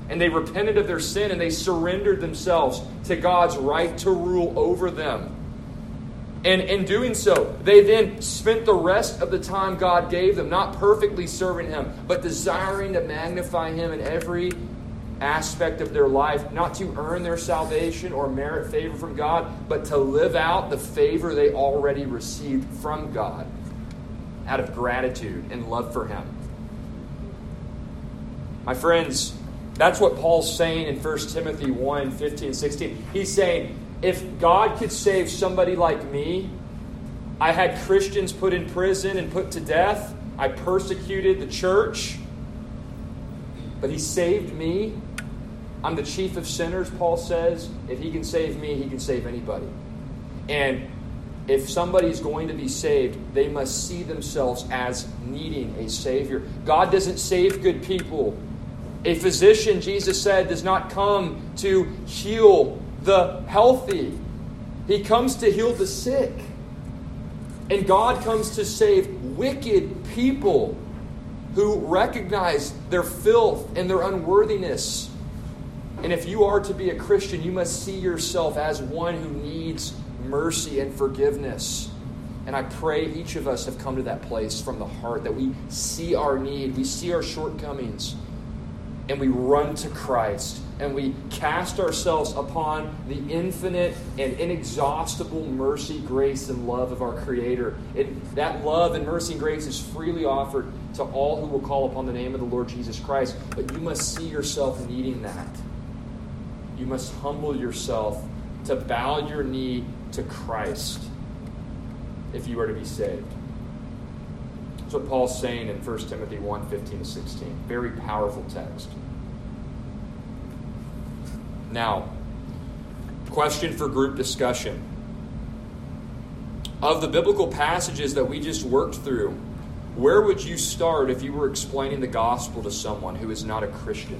And they repented of their sin and they surrendered themselves to God's right to rule over them. And in doing so, they then spent the rest of the time God gave them, not perfectly serving Him, but desiring to magnify Him in every aspect of their life, not to earn their salvation or merit favor from God, but to live out the favor they already received from God out of gratitude and love for Him. My friends, that's what Paul's saying in 1 Timothy 1 15 16. He's saying, if God could save somebody like me, I had Christians put in prison and put to death. I persecuted the church. But He saved me. I'm the chief of sinners, Paul says. If He can save me, He can save anybody. And if somebody's going to be saved, they must see themselves as needing a Savior. God doesn't save good people. A physician, Jesus said, does not come to heal the healthy, He comes to heal the sick. And God comes to save wicked people who recognize their filth and their unworthiness. And if you are to be a Christian, you must see yourself as one who needs mercy and forgiveness. And I pray each of us have come to that place from the heart that we see our need, we see our shortcomings, and we run to Christ and we cast ourselves upon the infinite and inexhaustible mercy, grace, and love of our Creator. That love and mercy and grace is freely offered to all who will call upon the name of the Lord Jesus Christ. But you must see yourself needing that. You must humble yourself to bow your knee to Christ if you are to be saved. That's what Paul's saying in 1 Timothy 1 15 to 16. Very powerful text. Now, question for group discussion. Of the biblical passages that we just worked through, where would you start if you were explaining the gospel to someone who is not a Christian?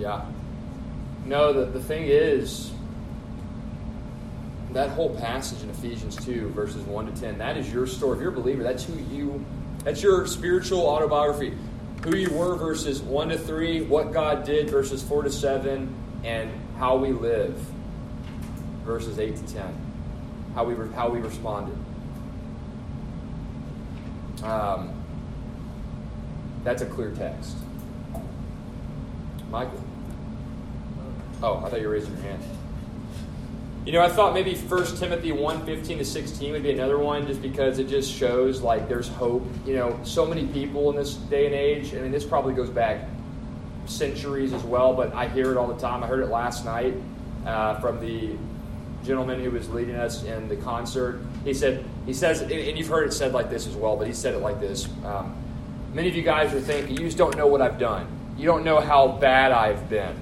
Yeah. No, the, the thing is, that whole passage in Ephesians 2, verses 1 to 10, that is your story. If you're a believer, that's who you, that's your spiritual autobiography. Who you were, verses 1 to 3, what God did, verses 4 to 7, and how we live, verses 8 to 10. How we, how we responded. Um, that's a clear text. Michael. Oh, I thought you were raising your hand. You know, I thought maybe 1 Timothy 1 15 to 16 would be another one just because it just shows like there's hope. You know, so many people in this day and age, I mean, this probably goes back centuries as well, but I hear it all the time. I heard it last night uh, from the gentleman who was leading us in the concert. He said, he says, and you've heard it said like this as well, but he said it like this. Um, many of you guys are thinking, you just don't know what I've done. You don't know how bad I've been.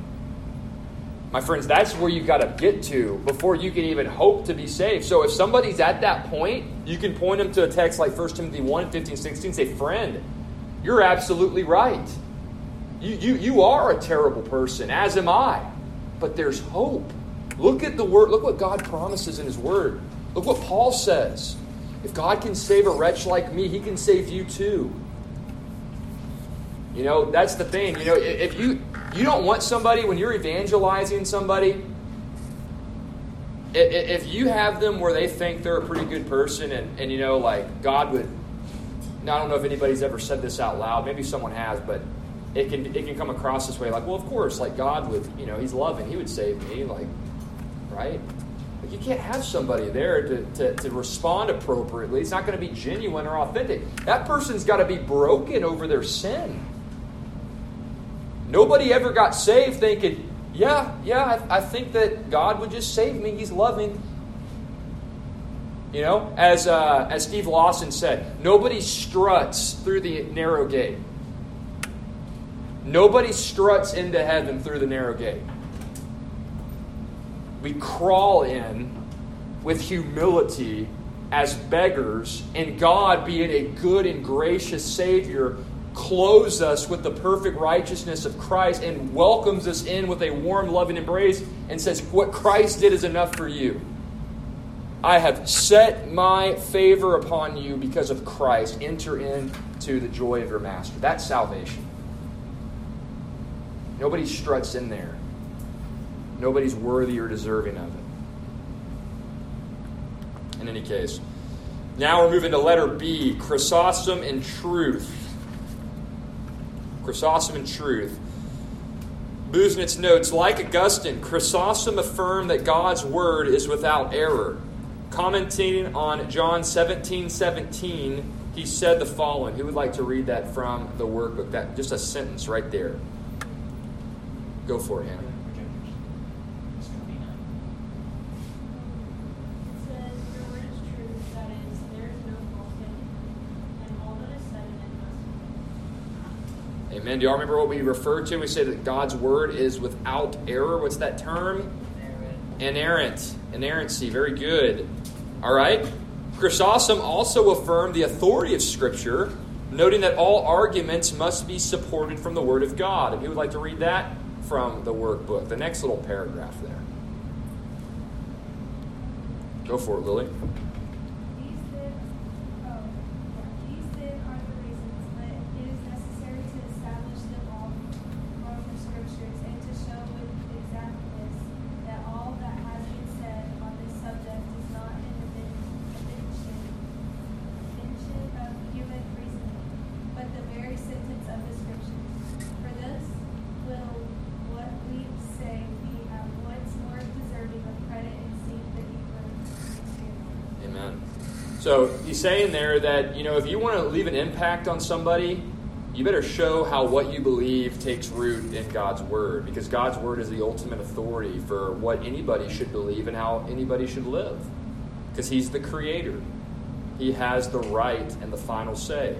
My friends, that's where you've got to get to before you can even hope to be saved. So if somebody's at that point, you can point them to a text like 1 Timothy 1 15, 16, say, Friend, you're absolutely right. You, you, you are a terrible person, as am I. But there's hope. Look at the word. Look what God promises in His Word. Look what Paul says. If God can save a wretch like me, He can save you too. You know, that's the thing. You know, if you you don't want somebody when you're evangelizing somebody, if you have them where they think they're a pretty good person and, and you know, like God would, Now, I don't know if anybody's ever said this out loud, maybe someone has, but it can, it can come across this way like, well, of course, like God would, you know, He's loving, He would save me, like, right? Like you can't have somebody there to, to, to respond appropriately. It's not going to be genuine or authentic. That person's got to be broken over their sin. Nobody ever got saved thinking, yeah, yeah, I, I, think that God would just save me. He's loving. You know, as, uh, as Steve Lawson said, nobody struts through the narrow gate. Nobody struts into heaven through the narrow gate. We crawl in with humility as beggars, and God, being a good and gracious Savior, clothes us with the perfect righteousness of Christ and welcomes us in with a warm, loving embrace and says, What Christ did is enough for you. I have set my favor upon you because of Christ. Enter into the joy of your master. That's salvation. Nobody struts in there. Nobody's worthy or deserving of it. In any case, now we're moving to letter B Chrysostom and truth. Chrysostom and truth. Busenitz notes, like Augustine, Chrysostom affirmed that God's word is without error. Commenting on John 17 17, he said the following. Who would like to read that from the workbook? That just a sentence right there. Go for it, Hannah. It says, Your word is truth, that is, there is no false in it, and all that is said in it must be. Amen. Do y'all remember what we referred to? We say that God's word is without error. What's that term? Inerrant. Inerrancy. Very good. All right. Chrysostom also affirmed the authority of Scripture, noting that all arguments must be supported from the Word of God. If you would like to read that from the workbook, the next little paragraph there. Go for it, Lily. These then, oh, these then are the reasons, but it is necessary to establish them all from the scriptures and to show with exactness that all that has been said on this subject is not an invention, invention of human reasoning, but the very sentence of the scriptures. For this will what we say be at once more deserving of credit and seem the deeper experience. Amen. So he's saying there that, you know, if you want to leave an impact on somebody, you better show how what you believe takes root in God's Word, because God's Word is the ultimate authority for what anybody should believe and how anybody should live, because He's the Creator. he has the right and the final say.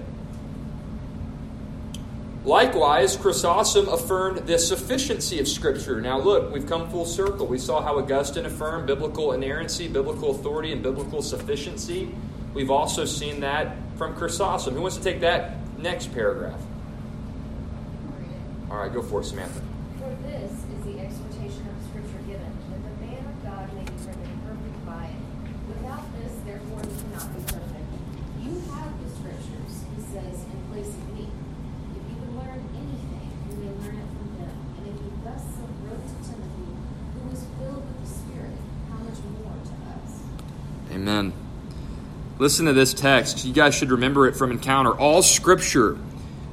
Likewise, Chrysostom affirmed the sufficiency of Scripture. Now, look, we've come full circle. We saw how Augustine affirmed biblical inerrancy, biblical authority, and biblical sufficiency. We've also seen that from Chrysostom. Who wants to take that next paragraph? All right, go for it, Samantha. For this is the exhortation of Scripture given, that the man of God may be rendered perfect by it. Without this, therefore, he cannot be perfect. You have the Scriptures, he says, in place of me. If you can learn anything, you may learn it from them. And if he thus so wrote to Timothy, who was filled with the Spirit, how much more to us? Amen. Listen to this text. You guys should remember it from Encounter. All Scripture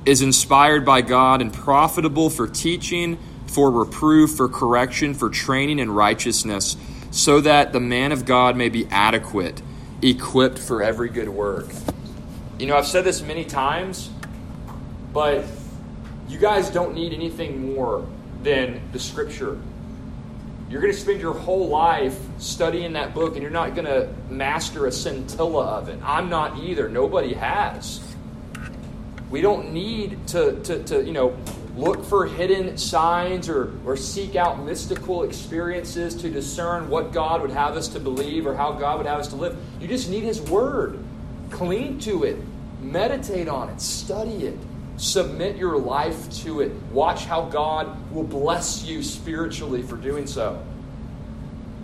is inspired by God and profitable for teaching, for reproof, for correction, for training in righteousness, so that the man of God may be adequate, equipped for every good work. You know, I've said this many times, but you guys don't need anything more than the Scripture. You're going to spend your whole life studying that book and you're not going to master a scintilla of it. I'm not either. Nobody has. We don't need to, to, to you know, look for hidden signs or, or seek out mystical experiences to discern what God would have us to believe or how God would have us to live. You just need His Word. Cling to it, meditate on it, study it, submit your life to it. Watch how God will bless you spiritually for doing so.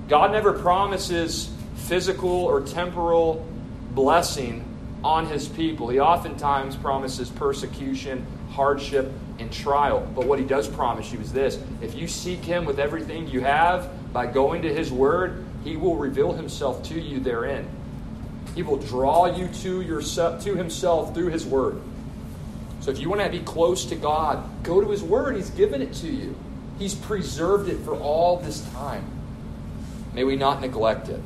God never promises physical or temporal blessing on his people. He oftentimes promises persecution, hardship, and trial. But what he does promise you is this if you seek him with everything you have by going to his word, he will reveal himself to you therein. He will draw you to yourself to himself through his word. So if you want to be close to God, go to his word. He's given it to you. He's preserved it for all this time. May we not neglect it.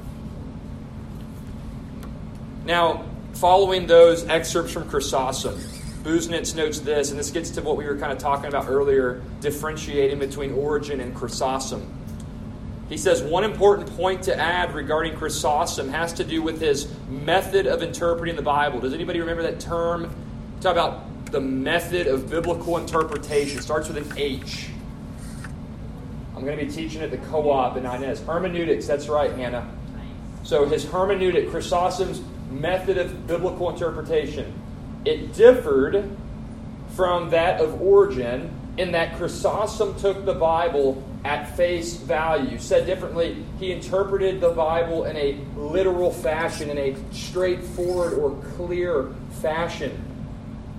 Now, following those excerpts from Chrysostom, Busenitz notes this, and this gets to what we were kind of talking about earlier, differentiating between Origen and Chrysostom. He says one important point to add regarding Chrysostom has to do with his method of interpreting the Bible. Does anybody remember that term? Talk about the method of biblical interpretation. It starts with an H. I'm going to be teaching at the co-op in Inez. Hermeneutics, that's right, Hannah. So his hermeneutic, Chrysostom's method of biblical interpretation, it differed from that of Origen in that Chrysostom took the Bible at face value. Said differently, he interpreted the Bible in a literal fashion, in a straightforward or clear fashion.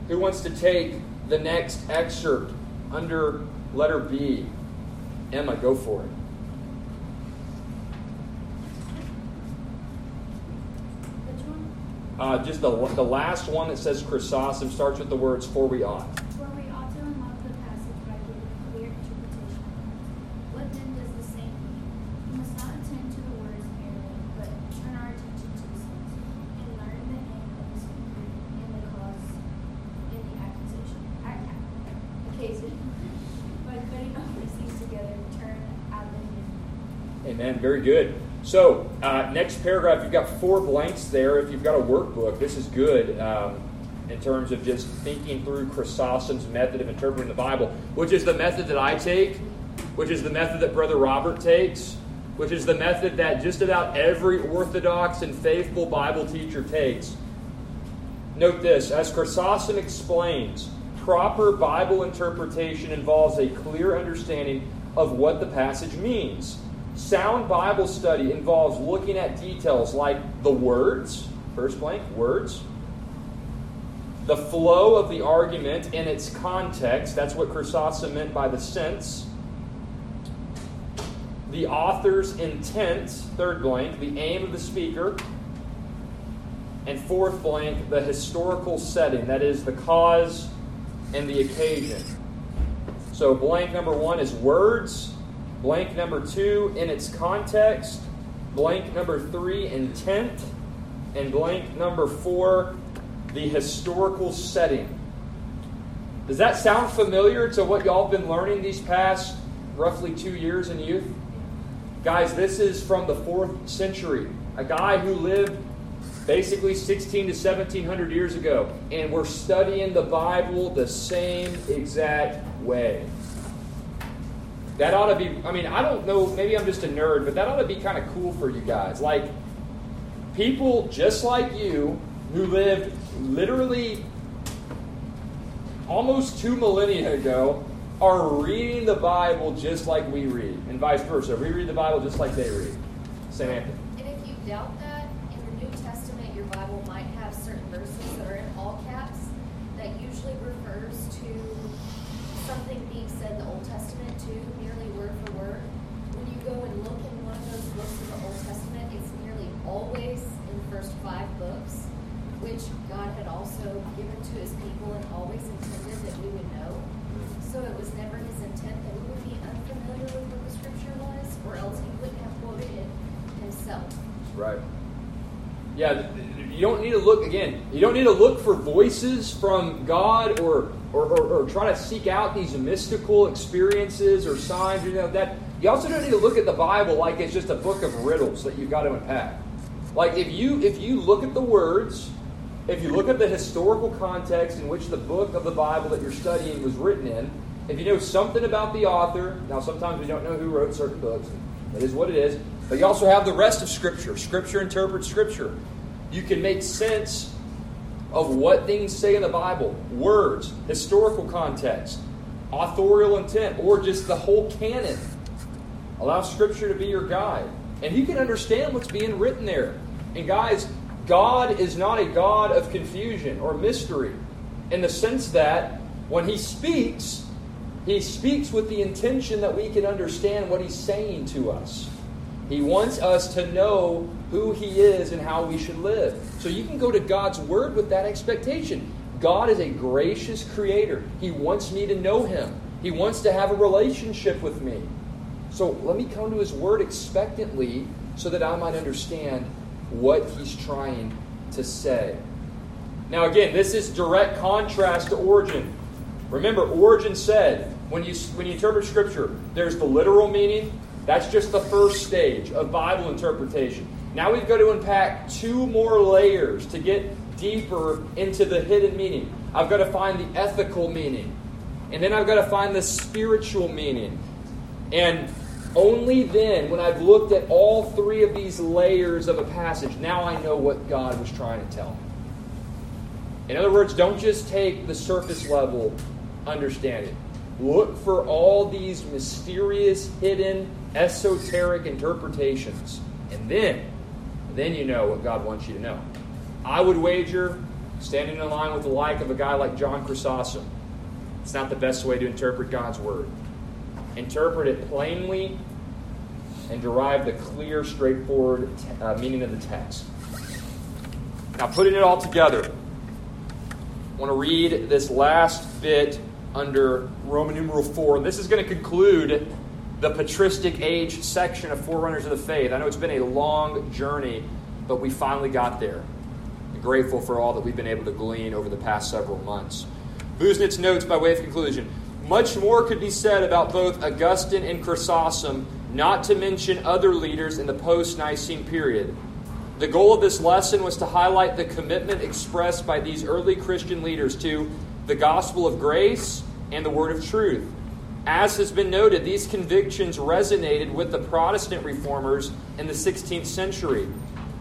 Who wants to take the next excerpt under letter B? Emma, go for it. Which one? Uh, just the, the last one that says Chrysostom starts with the words "for we ought." For we ought to unlock the passage by giving a clear interpretation. What then does this say mean? We must not attend to the words merely, but turn our attention to the sense, and learn the aim of the speaker in the cause, in the accusation, ac- occasion, by cutting all these things together, turn ad libitum. Amen. Very good. So, uh, next paragraph, you've got four blanks there. If you've got a workbook, this is good um, in terms of just thinking through Chrysostom's method of interpreting the Bible, which is the method that I take, which is the method that Brother Robert takes, which is the method that just about every Orthodox and faithful Bible teacher takes. Note this as Chrysostom explains, proper Bible interpretation involves a clear understanding of what the passage means. Sound Bible study involves looking at details like the words, first blank, words, the flow of the argument in its context, that's what Chrysostom meant by the sense, the author's intent, third blank, the aim of the speaker, and fourth blank, the historical setting, that is, the cause and the occasion. So, blank number one is words, blank number two, in its context, blank number three, intent, and blank number four, the historical setting. Does that sound familiar to what y'all have been learning these past roughly two years in youth? Guys, this is from the fourth century. A guy who lived basically 16 to 1700 years ago, and we're studying the Bible the same exact way. That ought to be, I mean, I don't know, maybe I'm just a nerd, but that ought to be kind of cool for you guys. Like, people just like you who lived literally almost two millennia ago are reading the Bible just like we read, and vice versa. We read the Bible just like they read. St. Anthony. And if you doubt that, in the New Testament, your Bible might have certain verses that are in all caps that usually refers to something being said in the Old Testament too, nearly word for word. When you go and look in one of those books of the Old Testament, it's nearly always in the first five books, which God had also given to his people and always intended that we would know. So it was never his intent that we would be unfamiliar with what the scripture was, or else he wouldn't have quoted it himself. Right. Yeah, you don't need to look again. You don't need to look for voices from God or or, or, or try to seek out these mystical experiences or signs or you know, that. You also don't need to look at the Bible like it's just a book of riddles that you've got to unpack. Like if you if you look at the words, if you look at the historical context in which the book of the Bible that you're studying was written in, if you know something about the author, now sometimes we don't know who wrote certain books. That is what it is. But you also have the rest of Scripture. Scripture interprets Scripture. You can make sense of what things say in the Bible words, historical context, authorial intent, or just the whole canon. Allow Scripture to be your guide. And you can understand what's being written there. And guys, God is not a God of confusion or mystery in the sense that when He speaks, He speaks with the intention that we can understand what He's saying to us. He wants us to know who He is and how we should live. So you can go to God's Word with that expectation. God is a gracious Creator. He wants me to know Him, He wants to have a relationship with me. So let me come to His Word expectantly so that I might understand what He's trying to say. Now, again, this is direct contrast to Origen. Remember, Origen said when you, when you interpret Scripture, there's the literal meaning. That's just the first stage of Bible interpretation. Now we've got to unpack two more layers to get deeper into the hidden meaning. I've got to find the ethical meaning. And then I've got to find the spiritual meaning. And only then, when I've looked at all three of these layers of a passage, now I know what God was trying to tell me. In other words, don't just take the surface level understanding. Look for all these mysterious, hidden, esoteric interpretations. And then, then you know what God wants you to know. I would wager, standing in line with the like of a guy like John Chrysostom, it's not the best way to interpret God's Word. Interpret it plainly and derive the clear, straightforward uh, meaning of the text. Now, putting it all together, I want to read this last bit under Roman numeral 4. This is going to conclude the patristic age section of Forerunners of the Faith. I know it's been a long journey, but we finally got there. I'm grateful for all that we've been able to glean over the past several months. Busenitz notes by way of conclusion much more could be said about both Augustine and Chrysostom, not to mention other leaders in the post Nicene period. The goal of this lesson was to highlight the commitment expressed by these early Christian leaders to the gospel of grace and the word of truth. As has been noted, these convictions resonated with the Protestant reformers in the 16th century.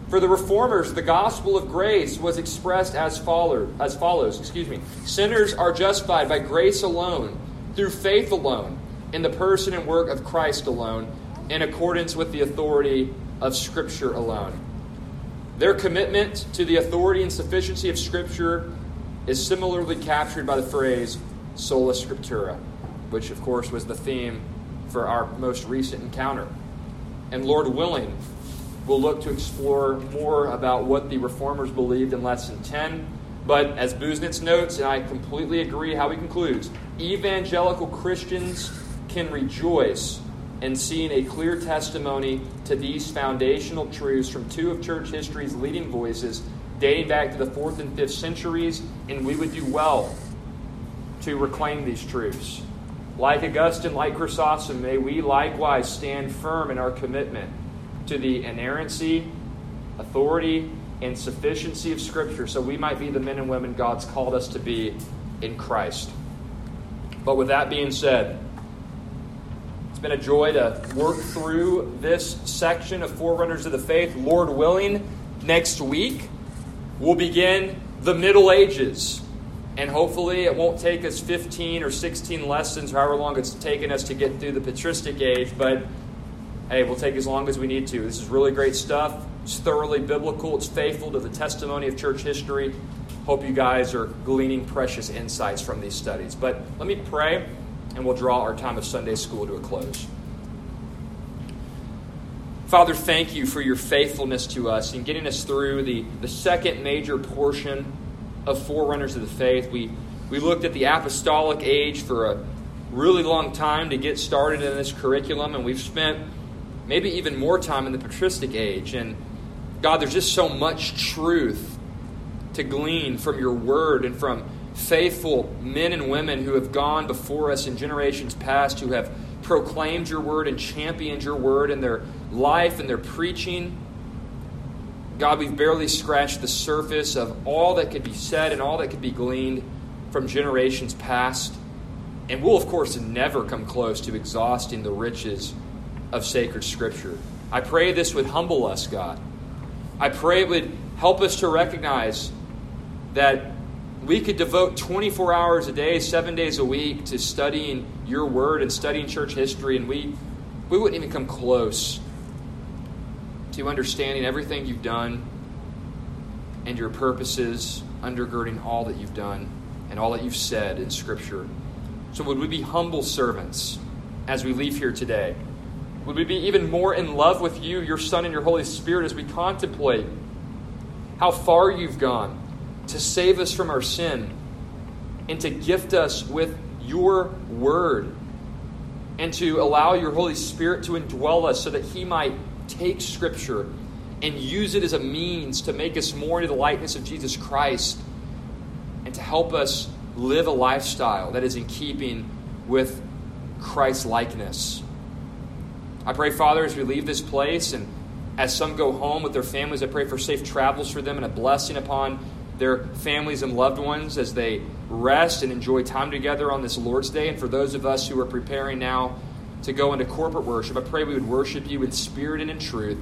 For the reformers, the gospel of grace was expressed as follows, as follows, excuse me. Sinners are justified by grace alone, through faith alone, in the person and work of Christ alone, in accordance with the authority of Scripture alone. Their commitment to the authority and sufficiency of Scripture is similarly captured by the phrase sola scriptura, which, of course, was the theme for our most recent encounter. And Lord willing, we'll look to explore more about what the reformers believed in Lesson 10. But as Busenitz notes, and I completely agree how he concludes, evangelical Christians can rejoice in seeing a clear testimony to these foundational truths from two of church history's leading voices dating back to the fourth and fifth centuries, and we would do well to reclaim these truths. Like Augustine, like Chrysostom, may we likewise stand firm in our commitment to the inerrancy, authority, and sufficiency of Scripture so we might be the men and women God's called us to be in Christ. But with that being said, it's been a joy to work through this section of Forerunners of the Faith. Lord willing, next week we'll begin the Middle Ages. And hopefully, it won't take us 15 or 16 lessons, or however long it's taken us to get through the patristic age, but hey, we'll take as long as we need to. This is really great stuff. It's thoroughly biblical, it's faithful to the testimony of church history. Hope you guys are gleaning precious insights from these studies. But let me pray, and we'll draw our time of Sunday school to a close. Father, thank you for your faithfulness to us in getting us through the, the second major portion of forerunners of the faith. We, we looked at the apostolic age for a really long time to get started in this curriculum, and we've spent maybe even more time in the patristic age. And God, there's just so much truth to glean from your word and from faithful men and women who have gone before us in generations past, who have proclaimed your word and championed your word in their life and their preaching. God, we've barely scratched the surface of all that could be said and all that could be gleaned from generations past. And we'll, of course, never come close to exhausting the riches of sacred Scripture. I pray this would humble us, God. I pray it would help us to recognize that we could devote 24 hours a day, seven days a week to studying your word and studying church history, and we, we wouldn't even come close to understanding everything you've done and your purposes undergirding all that you've done and all that you've said in Scripture. So, would we be humble servants as we leave here today? Would we be even more in love with you, your Son, and your Holy Spirit as we contemplate how far you've gone to save us from our sin and to gift us with your word and to allow your Holy Spirit to indwell us so that He might take Scripture and use it as a means to make us more into the likeness of Jesus Christ and to help us live a lifestyle that is in keeping with Christ's likeness. I pray, Father, as we leave this place and as some go home with their families, I pray for safe travels for them and a blessing upon their families and loved ones as they rest and enjoy time together on this Lord's Day. And for those of us who are preparing now to go into corporate worship, I pray we would worship you in spirit and in truth,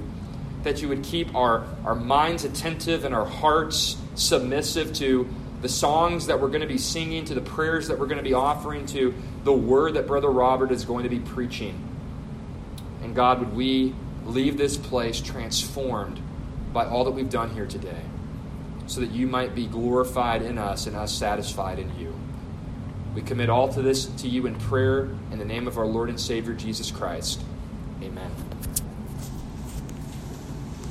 that you would keep our, our minds attentive and our hearts submissive to the songs that we're going to be singing, to the prayers that we're going to be offering, to the word that Brother Robert is going to be preaching. And God, would we leave this place transformed by all that we've done here today, so that you might be glorified in us and us satisfied in you. We commit all to this to you in prayer in the name of our Lord and Savior Jesus Christ. Amen.